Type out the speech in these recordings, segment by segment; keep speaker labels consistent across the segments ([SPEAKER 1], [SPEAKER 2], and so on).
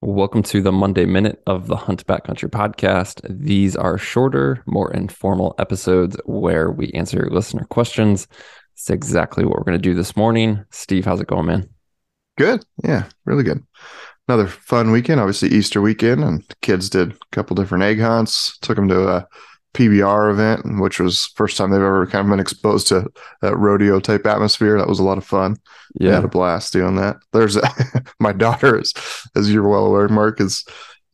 [SPEAKER 1] Welcome to the Monday Minute of the Hunt Backcountry podcast. These are shorter, more informal episodes where we answer your listener questions. It's exactly what we're going to do this morning. Steve, how's it going, man?
[SPEAKER 2] Good. Yeah, really good. Another fun weekend. Obviously, Easter weekend, and kids did a couple different egg hunts. Took them to a PBR event, which was first time they've ever kind of been exposed to that rodeo type atmosphere. That was a lot of fun. Yeah, had a blast doing that. There's a, my daughter is, as you're well aware, Mark is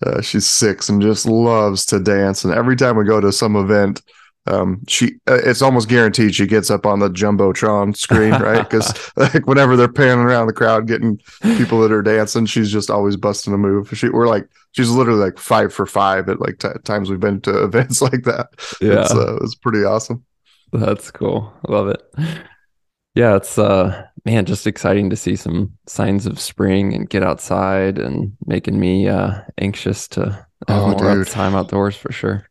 [SPEAKER 2] uh, she's six and just loves to dance. And every time we go to some event, um, she uh, it's almost guaranteed she gets up on the jumbotron screen, right? Because like whenever they're panning around the crowd, getting people that are dancing, she's just always busting a move. She we're like she's literally like five for five at like t- times we've been to events like that. Yeah, it's, uh, it's pretty awesome.
[SPEAKER 1] That's cool. I love it. Yeah, it's uh man, just exciting to see some signs of spring and get outside and making me uh anxious to have oh, more time outdoors for sure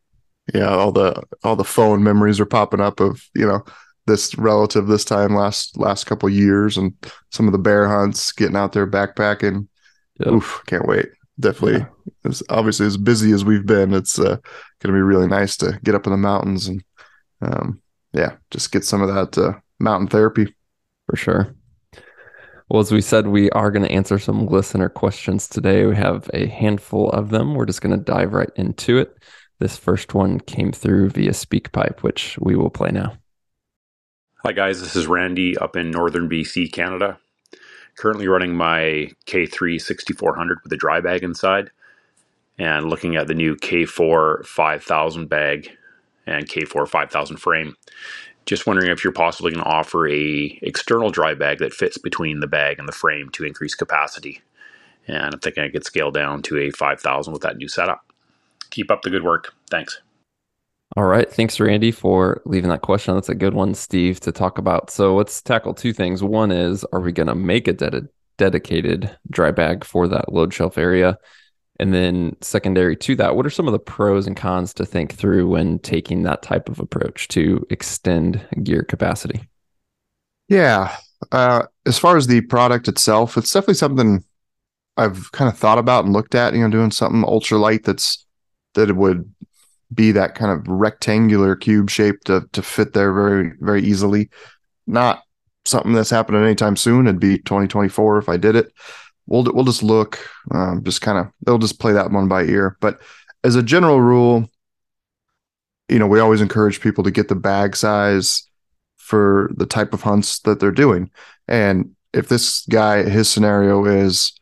[SPEAKER 2] yeah all the all the phone memories are popping up of you know this relative this time last last couple years and some of the bear hunts getting out there backpacking yep. oof can't wait definitely yeah. it's obviously as busy as we've been it's uh, gonna be really nice to get up in the mountains and um, yeah just get some of that uh, mountain therapy
[SPEAKER 1] for sure well, as we said, we are going to answer some listener questions today. We have a handful of them. We're just going to dive right into it. This first one came through via SpeakPipe, which we will play now.
[SPEAKER 3] Hi, guys. This is Randy up in northern BC, Canada. Currently running my K3 6400 with a dry bag inside and looking at the new K4 5000 bag and K4 5000 frame. Just wondering if you're possibly going to offer a external dry bag that fits between the bag and the frame to increase capacity. And I'm thinking I could scale down to a 5000 with that new setup keep up the good work. Thanks.
[SPEAKER 1] All right. Thanks, Randy, for leaving that question. That's a good one, Steve, to talk about. So let's tackle two things. One is, are we going to make a ded- dedicated dry bag for that load shelf area? And then, secondary to that, what are some of the pros and cons to think through when taking that type of approach to extend gear capacity?
[SPEAKER 2] Yeah. Uh, as far as the product itself, it's definitely something I've kind of thought about and looked at, you know, doing something ultralight that's that it would be that kind of rectangular cube shape to to fit there very very easily. Not something that's happening anytime soon. It'd be 2024 if I did it. We'll we'll just look, um, just kind of they'll just play that one by ear. But as a general rule, you know, we always encourage people to get the bag size for the type of hunts that they're doing. And if this guy, his scenario is,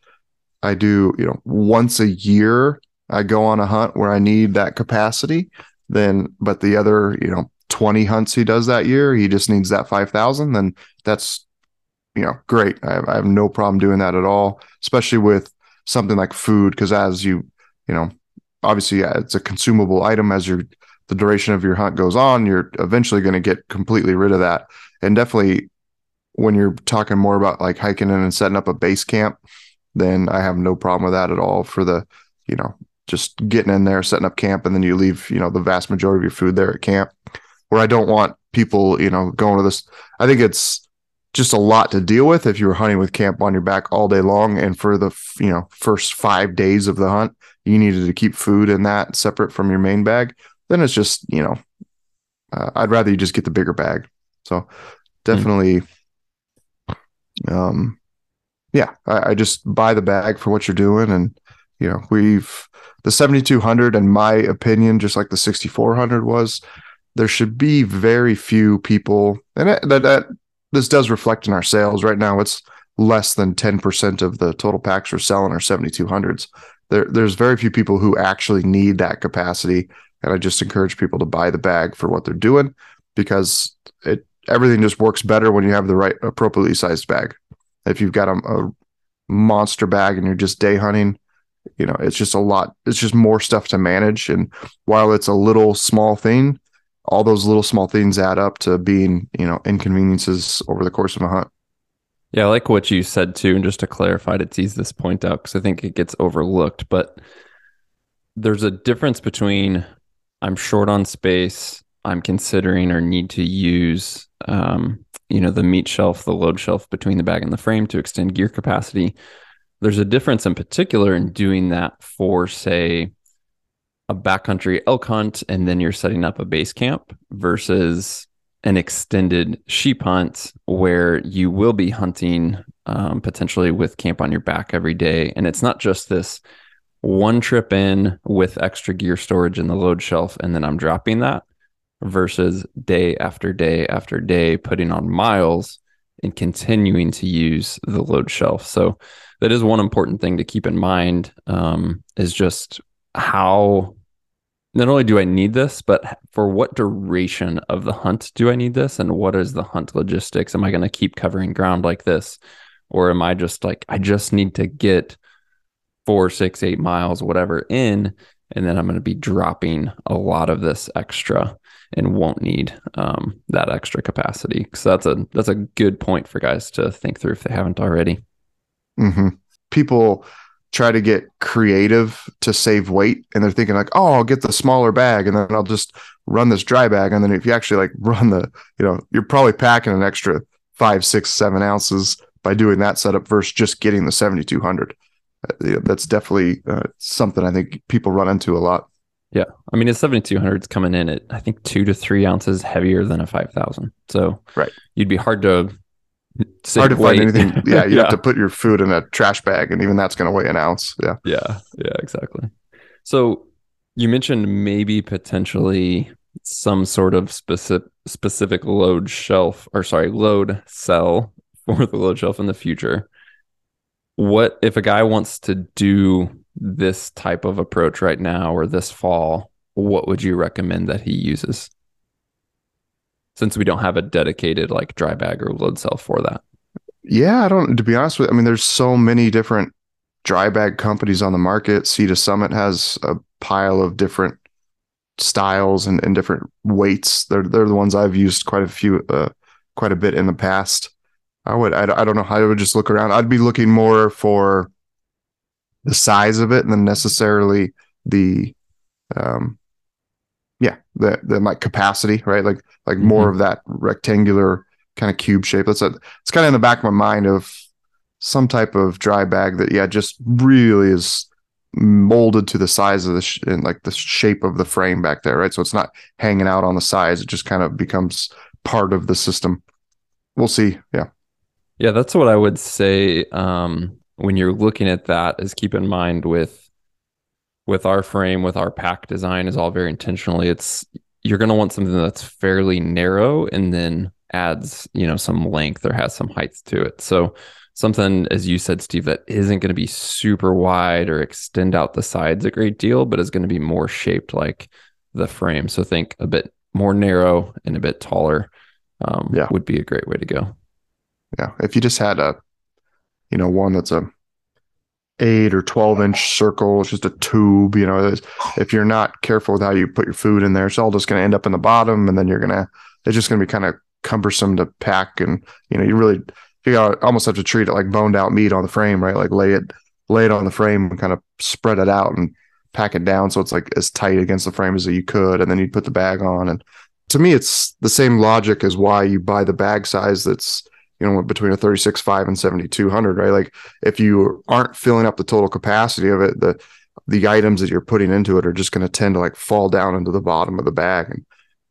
[SPEAKER 2] I do, you know, once a year I go on a hunt where I need that capacity, then but the other, you know, 20 hunts he does that year, he just needs that 5,000, then that's you know, great. I have, I have no problem doing that at all, especially with something like food because as you, you know, obviously yeah, it's a consumable item as your the duration of your hunt goes on, you're eventually going to get completely rid of that. And definitely when you're talking more about like hiking in and setting up a base camp, then I have no problem with that at all for the, you know, just getting in there, setting up camp, and then you leave, you know, the vast majority of your food there at camp. Where I don't want people, you know, going to this. I think it's just a lot to deal with if you were hunting with camp on your back all day long, and for the you know first five days of the hunt, you needed to keep food in that separate from your main bag. Then it's just you know, uh, I'd rather you just get the bigger bag. So definitely, mm-hmm. um, yeah, I, I just buy the bag for what you're doing, and you know, we've the 7200 in my opinion just like the 6400 was there should be very few people and that, that, this does reflect in our sales. Right now it's less than 10% of the total packs we're selling are 7200s there, there's very few people who actually need that capacity and i just encourage people to buy the bag for what they're doing because it everything just works better when you have the right appropriately sized bag. If you've got a, a monster bag and you're just day hunting you know it's just a lot it's just more stuff to manage. And while it's a little small thing all those little small things add up to being you know inconveniences over the course of a hunt.
[SPEAKER 1] Yeah i like what you said too. And just to clarify to tease this point out because i think it gets overlooked but there's a difference between i'm short on space i'm considering or need to use um, you know the meat shelf the load shelf between the bag and the frame to extend gear capacity there's a difference in particular in doing that for, say, a backcountry elk hunt, and then you're setting up a base camp versus an extended sheep hunt where you will be hunting um, potentially with camp on your back every day. And it's not just this one trip in with extra gear storage in the load shelf, and then I'm dropping that versus day after day after day putting on miles and continuing to use the load shelf. So that is one important thing to keep in mind um, is just how not only do I need this, but for what duration of the hunt do I need this? And what is the hunt logistics? Am I going to keep covering ground like this? Or am I just like, I just need to get four, six, eight miles, whatever in, and then I'm going to be dropping a lot of this extra and won't need um, that extra capacity. So that's a that's a good point for guys to think through if they haven't already.
[SPEAKER 2] Mm-hmm. People try to get creative to save weight and they're thinking like oh i'll get the smaller bag and then i'll just run this dry bag. And then if you actually like run the you know you're probably packing an extra five six seven ounces by doing that setup versus just getting the 7200 uh, that's definitely uh, something i think people run into a lot.
[SPEAKER 1] Yeah. I mean a 7200 is coming in at i think two to three ounces heavier than a 5000 so
[SPEAKER 2] right.
[SPEAKER 1] you'd be hard to
[SPEAKER 2] hard to find anything. Yeah, you yeah. have to put your food in a trash bag, and even that's going to weigh an ounce. Yeah,
[SPEAKER 1] yeah, yeah, exactly. So you mentioned maybe potentially some sort of specific specific load shelf, or sorry, load cell for the load shelf in the future. What if a guy wants to do this type of approach right now or this fall? What would you recommend that he uses? Since we don't have a dedicated like dry bag or load cell for that.
[SPEAKER 2] Yeah, I don't. To be honest with, I mean, there's so many different dry bag companies on the market. Sea to Summit has a pile of different styles and, and different weights. They're they're the ones I've used quite a few, uh, quite a bit in the past. I would I, I don't know. How I would just look around. I'd be looking more for the size of it than necessarily the um the the like capacity right? Like like mm-hmm. more of that rectangular kind of cube shape. That's a, it's kind of in the back of my mind of some type of dry bag that yeah just really is molded to the size of the sh- and like the shape of the frame back there right? So it's not hanging out on the sides. It just kind of becomes part of the system. We'll see. Yeah.
[SPEAKER 1] Yeah that's what i would say um when you're looking at that is keep in mind with with our frame, with our pack design is all very intentionally. It's you're going to want something that's fairly narrow and then adds, you know, some length or has some height to it. So something, as you said, Steve, that isn't going to be super wide or extend out the sides a great deal, but is going to be more shaped like the frame. So think a bit more narrow and a bit taller. Um, yeah. would be a great way to go.
[SPEAKER 2] Yeah, if you just had a, you know, one that's a eight or 12 inch circle. It's just a tube, you know, if you're not careful with how you put your food in there, it's all just going to end up in the bottom. And then you're going to, it's just going to be kind of cumbersome to pack. And, you know, you really, you got almost have to treat it like boned out meat on the frame, right? Like lay it, lay it on the frame and kind of spread it out and pack it down. So it's like as tight against the frame as you could. And then you'd put the bag on. And to me, it's the same logic as why you buy the bag size that's, you know between a 36.5 and 7200 right? Like if you aren't filling up the total capacity of it the the items that you're putting into it are just going to tend to like fall down into the bottom of the bag. And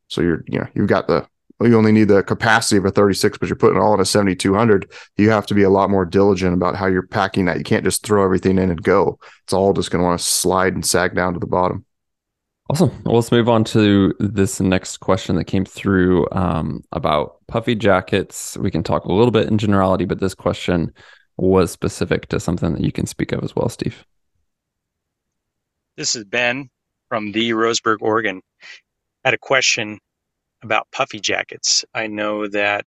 [SPEAKER 2] so you're you know you've got the you only need the capacity of a 36 but you're putting all in a 7200 you have to be a lot more diligent about how you're packing that. You can't just throw everything in and go. It's all just going to want to slide and sag down to the bottom
[SPEAKER 1] Awesome. Well, let's move on to this next question that came through um, about puffy jackets. We can talk a little bit in generality, but this question was specific to something that you can speak of as well, Steve.
[SPEAKER 4] This is Ben from the Roseburg, Oregon. Had a question about puffy jackets. I know that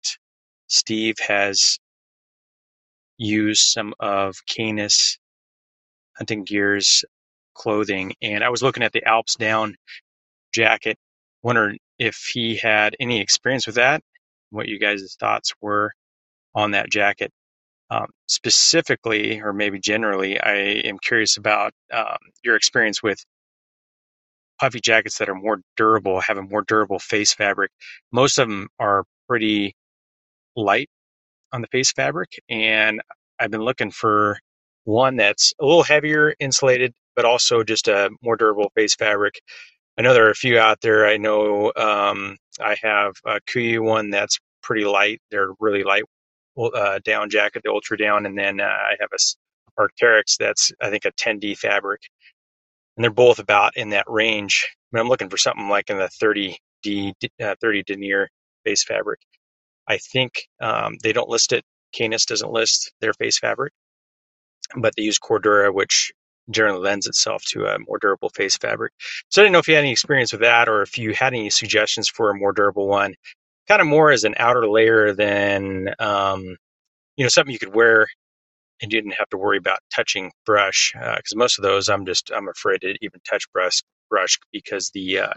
[SPEAKER 4] Steve has used some of Canis hunting gear's clothing. And I was looking at the Alps Down jacket, wondering if he had any experience with that, what you guys' thoughts were on that jacket. Um, specifically, or maybe generally, I am curious about um, your experience with puffy jackets that are more durable, have a more durable face fabric. Most of them are pretty light on the face fabric, and I've been looking for one that's a little heavier insulated, but also just a more durable face fabric. I know there are a few out there. I know um, I have a Kuiu one that's pretty light. They're really light uh, down jacket, the Ultra Down, and then uh, I have a Arc'teryx that's I think a 10D fabric, and they're both about in that range. I I'm looking for something like in the 30D, uh, 30 denier face fabric. I think um, they don't list it. Canis doesn't list their face fabric, but they use Cordura, which generally lends itself to a more durable face fabric. So I didn't know if you had any experience with that or if you had any suggestions for a more durable one, kind of more as an outer layer than, um, you know, something you could wear and you didn't have to worry about touching brush. Because uh, most of those, I'm just, I'm afraid to even touch brush, brush because the, uh,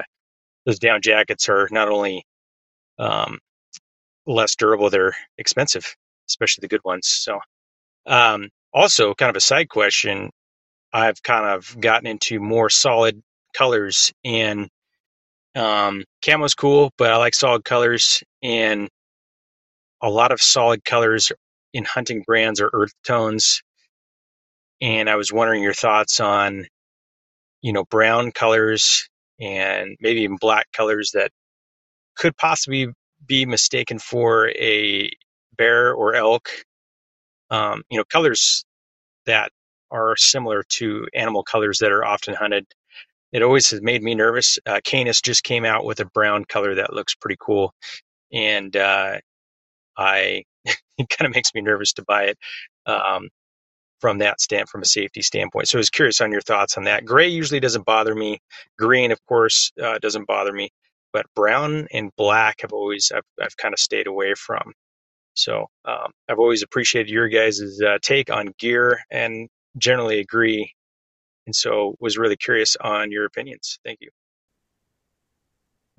[SPEAKER 4] those down jackets are not only um, less durable, they're expensive, especially the good ones. So, um, also, kind of a side question I've kind of gotten into more solid colors and um, camo's cool, but I like solid colors and a lot of solid colors in hunting brands or earth tones. And I was wondering your thoughts on, you know, brown colors and maybe even black colors that could possibly be mistaken for a bear or elk. Um, you know, colors that are similar to animal colors that are often hunted. It always has made me nervous. Uh, Canis just came out with a brown color that looks pretty cool, and uh, I it kind of makes me nervous to buy it um, from that stand from a safety standpoint. So I was curious on your thoughts on that. Gray usually doesn't bother me. Green, of course, uh, doesn't bother me, but brown and black have always I've, I've kind of stayed away from. So um, I've always appreciated your guys' uh, take on gear and generally agree. And so was really curious on your opinions. Thank you.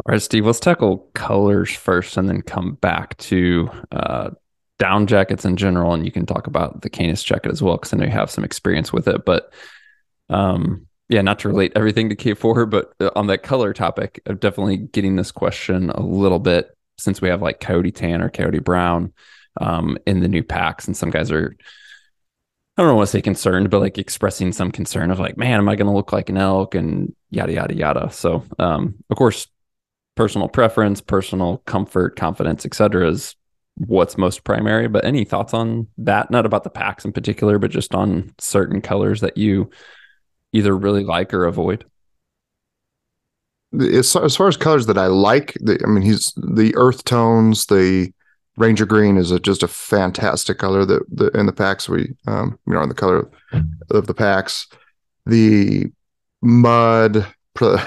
[SPEAKER 1] All right, Steve, let's tackle colors first and then come back to uh, down jackets in general. And you can talk about the Canis jacket as well, because I know you have some experience with it. But um, yeah, not to relate everything to K4, but uh, on that color topic, I'm definitely getting this question a little bit since we have like Coyote Tan or Coyote Brown um, in the new packs. And some guys are I don't want to say concerned, but like expressing some concern of like, man, am I going to look like an elk and yada yada yada. So, um, of course, personal preference, personal comfort, confidence, etc., is what's most primary. But any thoughts on that? Not about the packs in particular, but just on certain colors that you either really like or avoid.
[SPEAKER 2] As, far as colors that I like, I mean, he's the earth tones, the Ranger green is a, just a fantastic color that the, in the packs we um, you know in the color of the packs. The mud,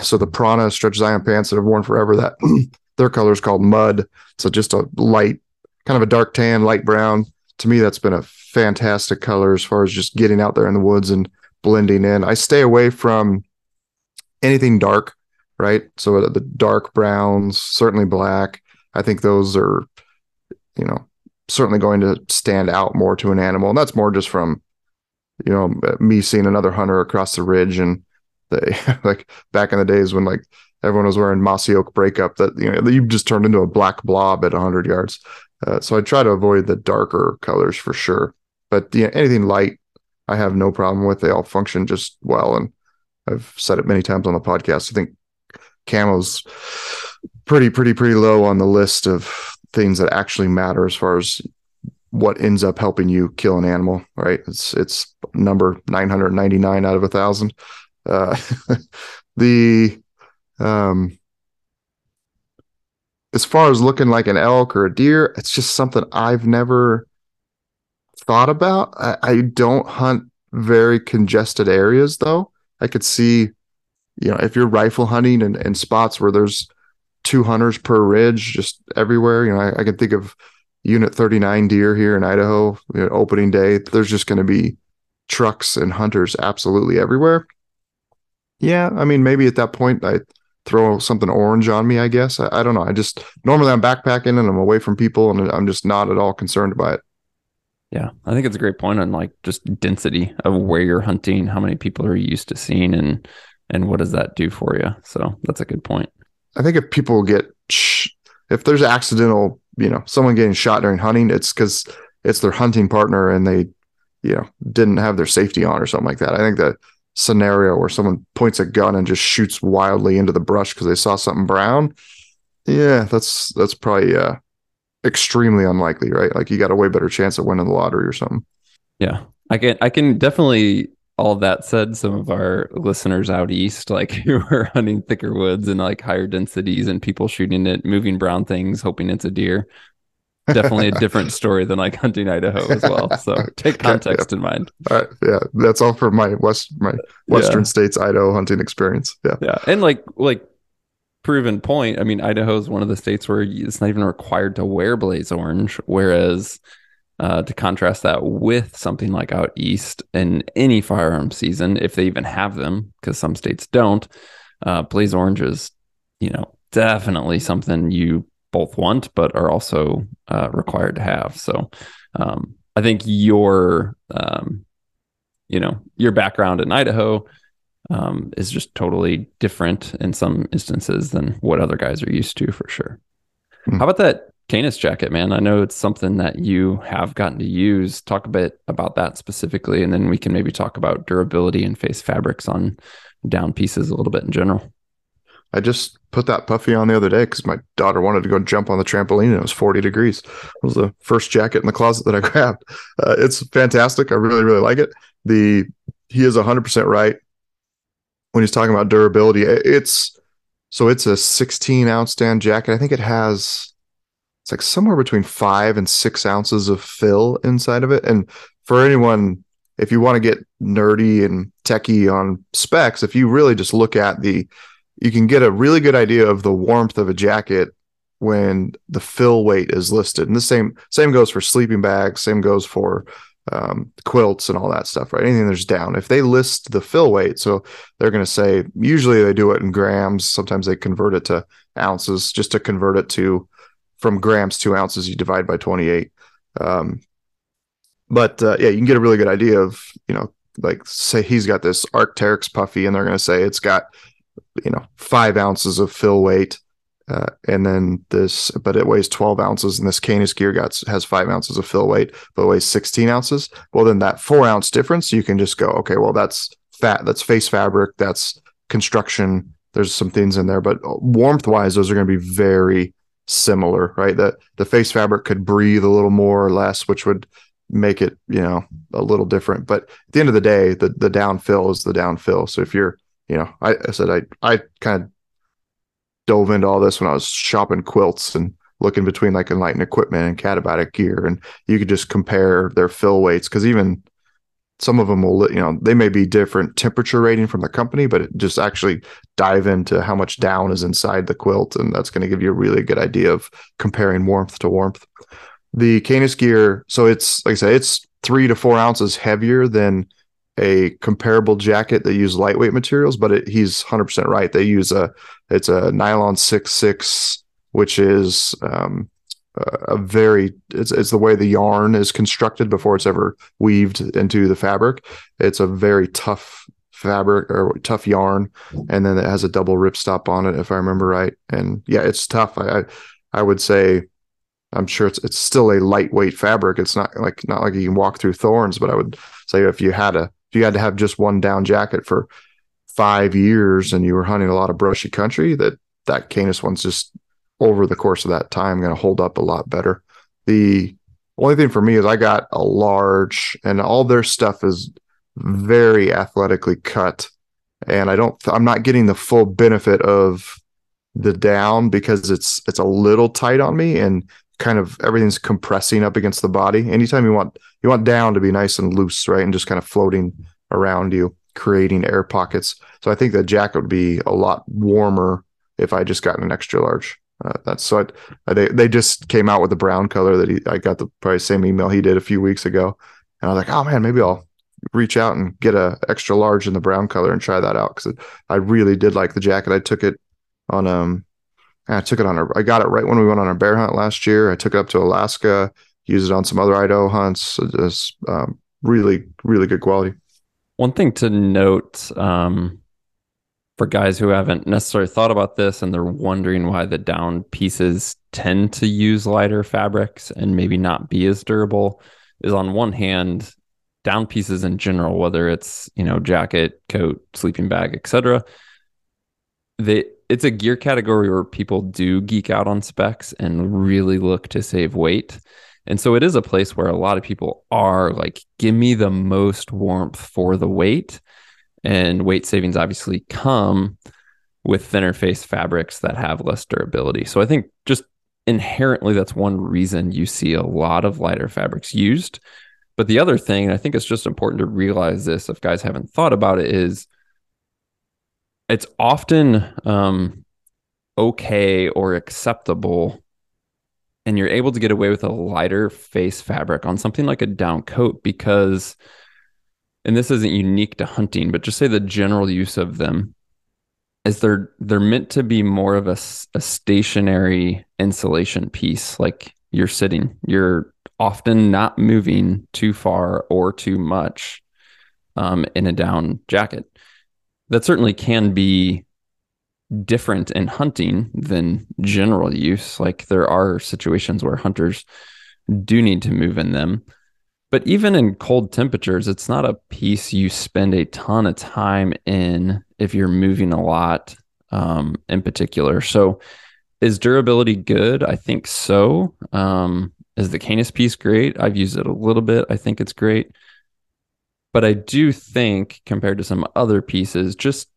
[SPEAKER 2] so the Prana stretch Zion pants that I've worn forever. That their color is called mud. So just a light, kind of a dark tan, light brown. To me, that's been a fantastic color as far as just getting out there in the woods and blending in. I stay away from anything dark, right? So the dark browns, certainly black. I think those are you know, certainly going to stand out more to an animal. And that's more just from, you know, me seeing another hunter across the ridge and they like back in the days when like everyone was wearing mossy oak breakup that, you know, you just turned into a black blob at 100 yards. Uh, so I try to avoid the darker colors for sure. But yeah, anything light, I have no problem with. They all function just well. And I've said it many times on the podcast. I think camo's pretty, pretty, pretty low on the list of things that actually matter as far as what ends up helping you kill an animal, right? It's it's number 999 out of a thousand. Uh, the um, as far as looking like an elk or a deer, it's just something I've never thought about. I, I don't hunt very congested areas though. I could see, you know, if you're rifle hunting and in spots where there's two hunters per ridge just everywhere. You know, I, I can think of Unit 39 deer here in Idaho, you know, opening day. There's just going to be trucks and hunters absolutely everywhere. Yeah, I mean, maybe at that point I throw something orange on me. I guess I, I don't know. I just normally I'm backpacking and I'm away from people, and I'm just not at all concerned by it.
[SPEAKER 1] Yeah, I think it's a great point on like just density of where you're hunting, how many people are used to seeing, and and what does that do for you? So that's a good point.
[SPEAKER 2] I think if people get if there's accidental, you know, someone getting shot during hunting, it's because it's their hunting partner and they you know, didn't have their safety on or something like that. I think that scenario where someone points a gun and just shoots wildly into the brush because they saw something brown, yeah, that's that's probably uh, extremely unlikely, right? Like you got a way better chance of winning the lottery or something.
[SPEAKER 1] Yeah, I can I can definitely. All that said, some of our listeners out east, like who are hunting thicker woods and like higher densities, and people shooting at moving brown things, hoping it's a deer. Definitely a different story than like hunting Idaho as well. So take context yeah. in mind.
[SPEAKER 2] All right, yeah, that's all for my west my western yeah. states Idaho hunting experience. Yeah,
[SPEAKER 1] yeah, and like like proven point. I mean, Idaho is one of the states where it's not even required to wear blaze orange, whereas uh, to contrast that with something like out east in any firearm season, if they even have them, because some states don't, uh, blaze orange is, you know, definitely something you both want, but are also uh, required to have. So um, I think your, um, you know, your background in Idaho um, is just totally different in some instances than what other guys are used to, for sure. Mm. How about that Canis jacket, man. I know it's something that you have gotten to use. Talk a bit about that specifically, and then we can maybe talk about durability and face fabrics on down pieces a little bit in general.
[SPEAKER 2] I just put that puffy on the other day because my daughter wanted to go jump on the trampoline and it was 40 degrees. It was the first jacket in the closet that I grabbed. Uh, it's fantastic. I really, really like it. The he is 100% right when he's talking about durability. It's so it's a 16 ounce down jacket. I think it has it's like somewhere between five and six ounces of fill inside of it. And for anyone, if you want to get nerdy and techie on specs, if you really just look at the, you can get a really good idea of the warmth of a jacket when the fill weight is listed. And the same same goes for sleeping bags. Same goes for um, quilts and all that stuff, right? Anything that's down. If they list the fill weight, so they're going to say usually they do it in grams. Sometimes they convert it to ounces just to convert it to from grams to ounces, you divide by 28. Um, but uh, yeah, you can get a really good idea of, you know, like say he's got this Arc'teryx puffy and they're going to say it's got, you know, five ounces of fill weight. Uh, and then this, but it weighs 12 ounces, and this Canis gear got has five ounces of fill weight, but weighs 16 ounces. Well, then that four ounce difference, you can just go, okay, well, that's fat, that's face fabric, that's construction. There's some things in there, but warmth wise, those are going to be very similar, right? That the face fabric could breathe a little more or less, which would make it, you know, a little different. But at the end of the day, the the downfill is the downfill. So if you're, you know, I, I said I I kind of dove into all this when I was shopping quilts and looking between like enlightened equipment and katabatic gear, and you could just compare their fill weights because even some of them will you know they may be different temperature rating from the company but it just actually dive into how much down is inside the quilt and that's going to give you a really good idea of comparing warmth to warmth. The canis gear so it's like i said it's three to four ounces heavier than a comparable jacket that use lightweight materials but it, he's 100% right. They use a it's a nylon 6-6 which is um, a very it's, it's the way the yarn is constructed before it's ever weaved into the fabric. It's a very tough fabric or tough yarn and then it has a double ripstop on it if i remember right. And yeah it's tough. I i, I would say i'm sure it's it's still a lightweight fabric. It's not like not like you can walk through thorns but i would say if you had a if you had to have just one down jacket for five years and you were hunting a lot of brushy country that that canis one's just over the course of that time going to hold up a lot better. The only thing for me is I got a large, and all their stuff is very athletically cut, and I don't. I'm not getting the full benefit of the down because it's it's a little tight on me and kind of everything's compressing up against the body. Anytime you want you want down to be nice and loose, right, and just kind of floating around you, creating air pockets. So I think the jacket would be a lot warmer if I just got an extra large. Uh, that's so I, they they just came out with the brown color that he I got the probably same email he did a few weeks ago, and I was like, oh man, maybe I'll reach out and get a extra large in the brown color and try that out because I really did like the jacket. I took it on um I took it on a I got it right when we went on our bear hunt last year. I took it up to Alaska, used it on some other Idaho hunts. It's um, really really good quality.
[SPEAKER 1] One thing to note. Um for guys who haven't necessarily thought about this and they're wondering why the down pieces tend to use lighter fabrics and maybe not be as durable is on one hand down pieces in general, whether it's you know jacket, coat, sleeping bag, etc. They it's a gear category where people do geek out on specs and really look to save weight. And so it is a place where a lot of people are like, give me the most warmth for the weight. And weight savings obviously come with thinner face fabrics that have less durability. So I think just inherently, that's one reason you see a lot of lighter fabrics used. But the other thing, and I think it's just important to realize this if guys haven't thought about it, is it's often um, okay or acceptable and you're able to get away with a lighter face fabric on something like a down coat because and this isn't unique to hunting but just say the general use of them is they're they're meant to be more of a, a stationary insulation piece like you're sitting you're often not moving too far or too much um, in a down jacket that certainly can be different in hunting than general use. Like there are situations where hunters do need to move in them. But even in cold temperatures, it's not a piece you spend a ton of time in if you're moving a lot um, in particular. So, is durability good? I think so. Um, is the Canis piece great? I've used it a little bit. I think it's great. But I do think, compared to some other pieces, just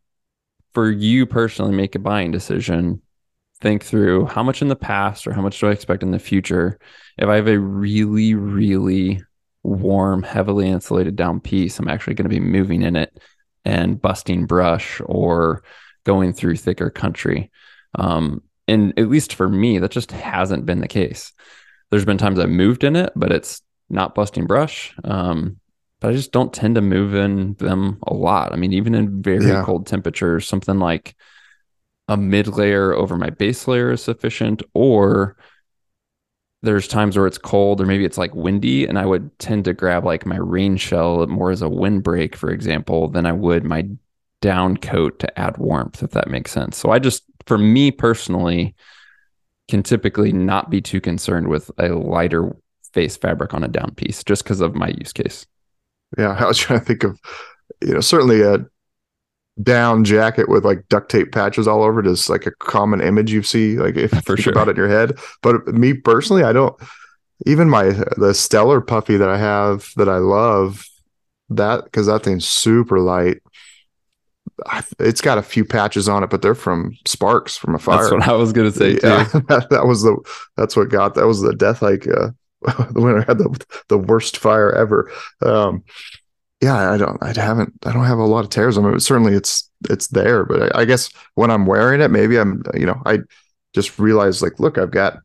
[SPEAKER 1] for you personally, make a buying decision. Think through how much in the past or how much do I expect in the future. If I have a really, really warm, heavily insulated down piece, I'm actually going to be moving in it and busting brush or going through thicker country. Um, and at least for me, that just hasn't been the case. There's been times I've moved in it, but it's not busting brush. Um, but I just don't tend to move in them a lot. I mean, even in very yeah. cold temperatures, something like a mid layer over my base layer is sufficient, or there's times where it's cold or maybe it's like windy and I would tend to grab like my rain shell more as a windbreak, for example, than I would my down coat to add warmth, if that makes sense. So I just, for me personally, can typically not be too concerned with a lighter face fabric on a down piece just because of my use case.
[SPEAKER 2] Yeah, I was trying to think of, you know, certainly a down jacket with like duct tape patches all over it is like a common image you see, like if you For think sure. about it in your head. But me personally, I don't. Even my the stellar puffy that I have that I love, that because that thing's super light. It's got a few patches on it, but they're from sparks from a fire.
[SPEAKER 1] That's what I was gonna say yeah,
[SPEAKER 2] too. that, that was the that's what got that was the death like uh, the winter had the the worst fire ever. Um, yeah, I don't, I haven't, I don't have a lot of tears on it. Certainly, it's it's there, but I, I, guess when I'm wearing it, maybe I'm, you know, I just realized like, look, I've got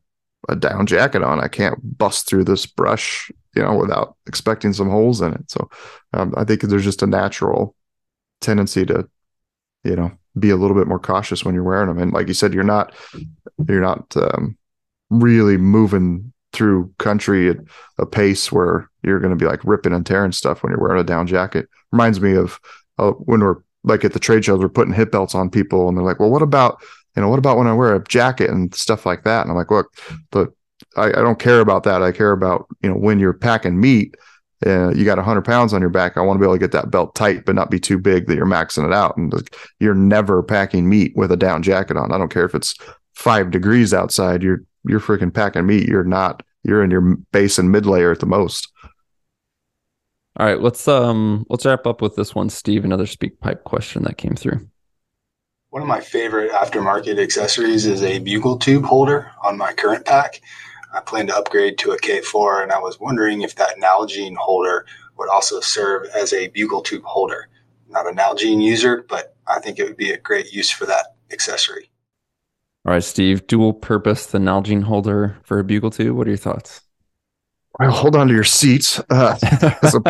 [SPEAKER 2] a down jacket on. I can't bust through this brush, you know, without expecting some holes in it. So um, I think there's just a natural tendency to, you know, be a little bit more cautious when you're wearing them. And like you said, you're not, you're not um, really moving through country at a pace where you're going to be like ripping and tearing stuff when you're wearing a down jacket. Reminds me of uh, when we're like at the trade shows, we're putting hip belts on people, and they're like, "Well, what about you know what about when I wear a jacket and stuff like that?" And I'm like, "Look, but I, I don't care about that. I care about you know when you're packing meat." Uh, you got 100 pounds on your back. I want to be able to get that belt tight, but not be too big that you're maxing it out. And like, you're never packing meat with a down jacket on. I don't care if it's five degrees outside. You're you're freaking packing meat. You're not you're in your base and mid layer at the most.
[SPEAKER 1] All right, let's um let's wrap up with this one, Steve. Another SpeakPipe question that came through.
[SPEAKER 5] One of my favorite aftermarket accessories is a bugle tube holder on my current pack. I plan to upgrade to a K4, and I was wondering if that Nalgene holder would also serve as a bugle tube holder. Not a Nalgene user, but I think it would be a great use for that accessory.
[SPEAKER 1] All right, Steve, dual purpose the Nalgene holder for a bugle tube. What are your thoughts?
[SPEAKER 2] Well, hold on to your seats. Uh, it's a,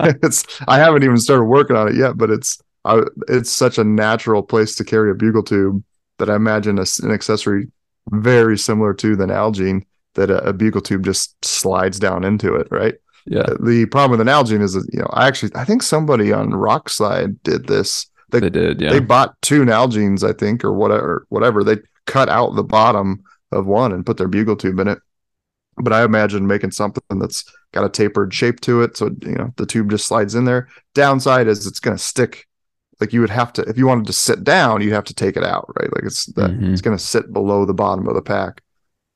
[SPEAKER 2] it's, I haven't even started working on it yet, but it's uh, it's such a natural place to carry a bugle tube that I imagine a, an accessory very similar to the Nalgene that a, a, bugle tube just slides down into it, right?
[SPEAKER 1] Yeah.
[SPEAKER 2] The problem with the Nalgene is, that, you know, I actually I think somebody on Rokslide did this.
[SPEAKER 1] They, they did, yeah.
[SPEAKER 2] They bought two Nalgenes, I think, or whatever. Whatever they cut out the bottom of one and put their bugle tube in it. But I imagine making something that's got a tapered shape to it, so you know the tube just slides in there. Downside is it's going to stick. Like you would have to, if you wanted to sit down, you have to take it out, right? Like it's that
[SPEAKER 1] Mhm.
[SPEAKER 2] it's going to sit below the bottom of the pack.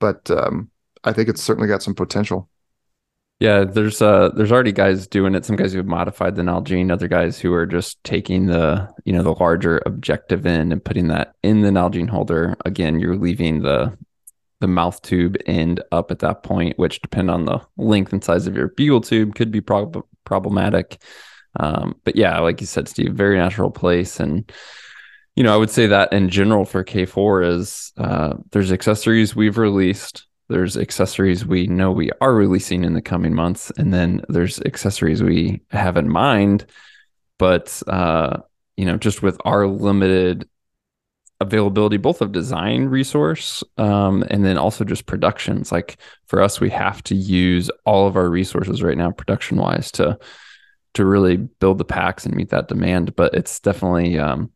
[SPEAKER 2] But um, I think it's certainly got some potential.
[SPEAKER 1] Yeah, there's uh there's already guys doing it. Some guys who have modified the Nalgene, other guys who are just taking the you know the larger objective in and putting that in the Nalgene holder. Again, you're leaving the the mouth tube end up at that point, which depend on the length and size of your bugle tube could be prob- problematic. Um, but yeah, like you said, Steve, very natural place and you know, I would say that in general for K4 is uh, there's accessories we've released, there's accessories we know we are releasing in the coming months, and then there's accessories we have in mind. But uh, you know, just with our limited availability, both of design resource um, and then also just productions. Like for us, we have to use all of our resources right now, production wise, to to really build the packs and meet that demand. But it's definitely um,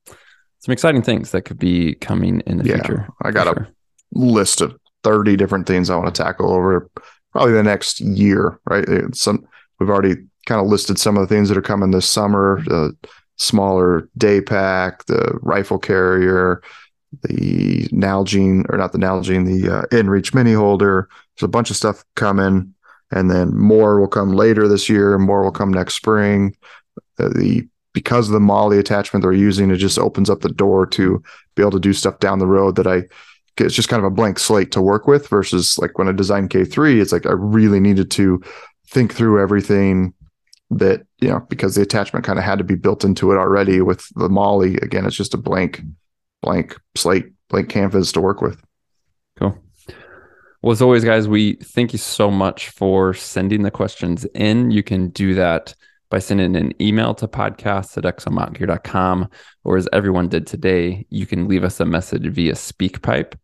[SPEAKER 1] some exciting things that could be coming in the
[SPEAKER 2] Yeah,
[SPEAKER 1] future.
[SPEAKER 2] I got a list of 30 different things I want to tackle over probably the next year, right? Some we've already kind of listed some of the things that are coming this summer, the smaller day pack, the rifle carrier, the Nalgene or not the Nalgene, the uh, InReach mini holder. There's a bunch of stuff coming and then more will come later this year more will come next spring. Uh, the because of the MOLLE attachment they're using, it just opens up the door to be able to do stuff down the road that I it's just kind of a blank slate to work with versus like when I designed K3, it's like I really needed to think through everything that, you know, because the attachment kind of had to be built into it already with the MOLLE. Again, it's just a blank, blank slate, blank canvas to work with.
[SPEAKER 1] Cool. Well, as always, guys, we thank you so much for sending the questions in. You can do that by sending an email to podcast at exomtngear.com, or as everyone did today, you can leave us a message via SpeakPipe.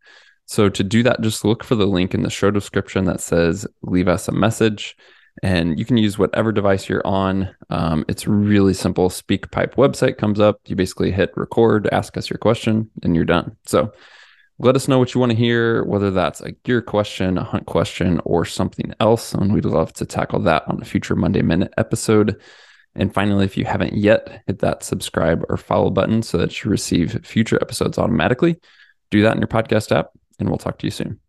[SPEAKER 1] So to do that, just look for the link in the show description that says leave us a message. And you can use whatever device you're on. Um, it's really simple. SpeakPipe website comes up. You basically hit record, ask us your question, and you're done. So let us know what you want to hear, whether that's a gear question, a hunt question, or something else. And we'd love to tackle that on a future Monday Minute episode. And finally, if you haven't yet, hit that subscribe or follow button so that you receive future episodes automatically. Do that in your podcast app, and we'll talk to you soon.